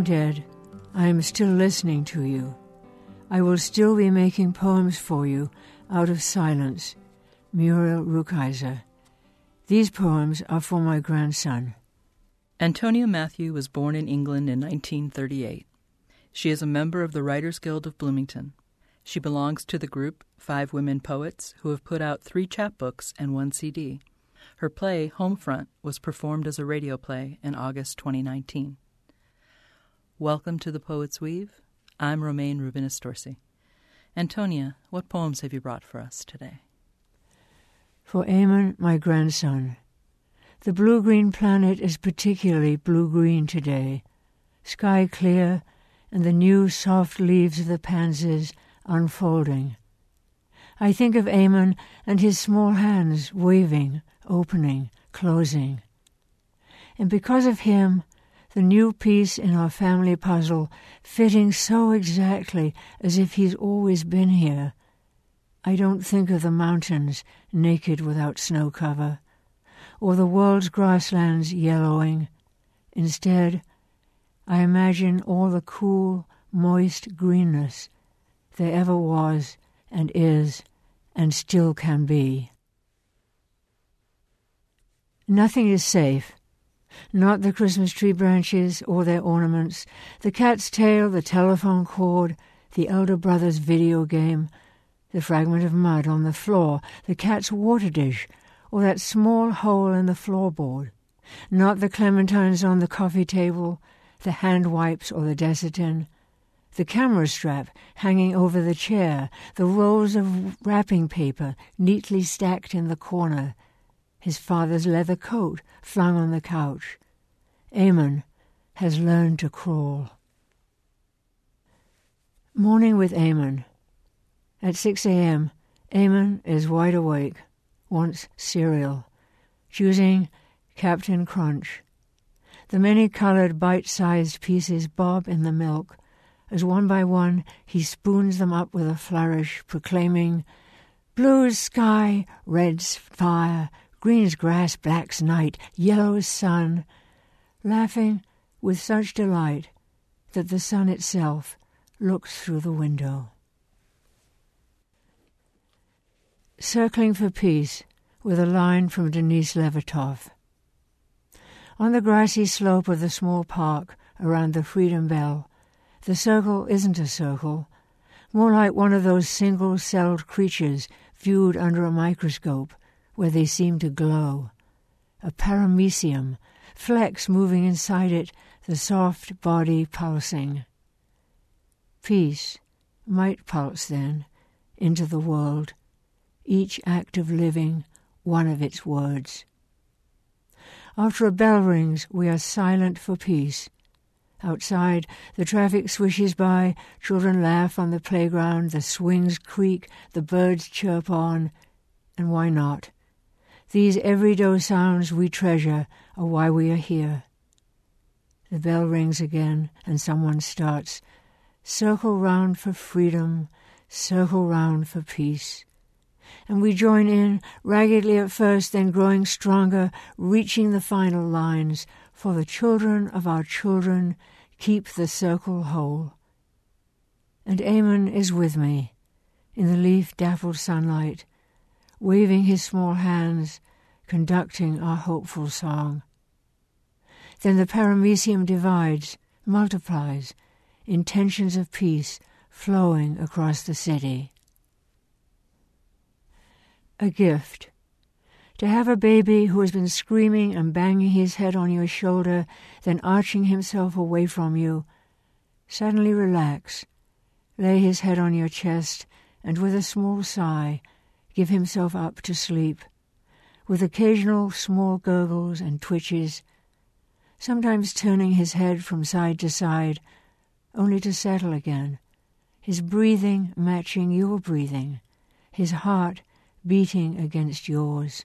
am dead, I am still listening to you. I will still be making poems for you out of silence. Muriel Rukeyser. These poems are for my grandson. Antonia Matthew was born in England in 1938. She is a member of the Writers Guild of Bloomington. She belongs to the group Five Women Poets, who have put out three chapbooks and one CD. Her play, Homefront, was performed as a radio play in August 2019. Welcome to the Poet's Weave. I'm Romayne Rubinas Dorsey. Antonia, what poems have you brought for us today? For Eamon, my grandson. The blue green planet is particularly blue green today. Sky clear, and the new soft leaves of the pansies unfolding. I think of Eamon and his small hands waving, opening, closing. And because of him, the new piece in our family puzzle fitting so exactly as if he's always been here. I don't think of the mountains naked without snow cover, or the world's grasslands yellowing. Instead, I imagine all the cool, moist greenness there ever was and is and still can be. Nothing is safe. Not the Christmas tree branches or their ornaments, the cat's tail, the telephone cord, the elder brother's video game, the fragment of mud on the floor, the cat's water dish, or that small hole in the floorboard. Not the clementines on the coffee table, the hand wipes or the Desitin, the camera strap hanging over the chair, the rolls of wrapping paper neatly stacked in the corner, his father's leather coat flung on the couch. Eamon has learned to crawl. Morning with Eamon. At 6 a.m., Eamon is wide awake, wants cereal, choosing Captain Crunch. The many colored bite sized pieces bob in the milk as one by one he spoons them up with a flourish, proclaiming, Blue's sky, red's fire, green's grass, black black's night, yellow yellow's sun, laughing with such delight that the sun itself looks through the window. Circling for Peace with a line from Denise Levertov. On the grassy slope of the small park around the Freedom Bell, the circle isn't a circle, more like one of those single celled creatures viewed under a microscope where they seem to glow. A paramecium, flecks moving inside it, the soft body pulsing. Peace might pulse then into the world, each act of living one of its words. After a bell rings, we are silent for peace Outside, the traffic swishes by, children laugh on the playground, the swings creak, the birds chirp on. And why not? These everyday sounds we treasure are why we are here. The bell rings again, and someone starts. Circle round for freedom, circle round for peace. And we join in, raggedly at first, then growing stronger, reaching the final lines, for the children of our children keep the circle whole. And Eamon is with me in the leaf dappled sunlight, waving his small hands, conducting our hopeful song. Then the paramecium divides, multiplies, intentions of peace flowing across the city. A gift to have a baby who has been screaming and banging his head on your shoulder, then arching himself away from you, suddenly relax, lay his head on your chest, and with a small sigh, give himself up to sleep, with occasional small gurgles and twitches, sometimes turning his head from side to side, only to settle again, his breathing matching your breathing, his heart beating against yours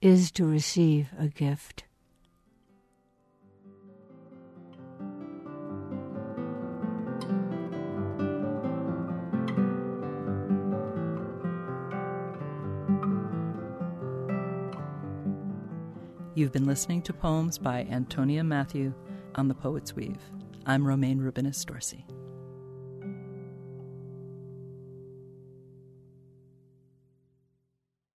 is to receive a gift. You've been listening to poems by Antonia Matthew. on The Poet's Weave. I'm Romayne Rubinas Dorsey.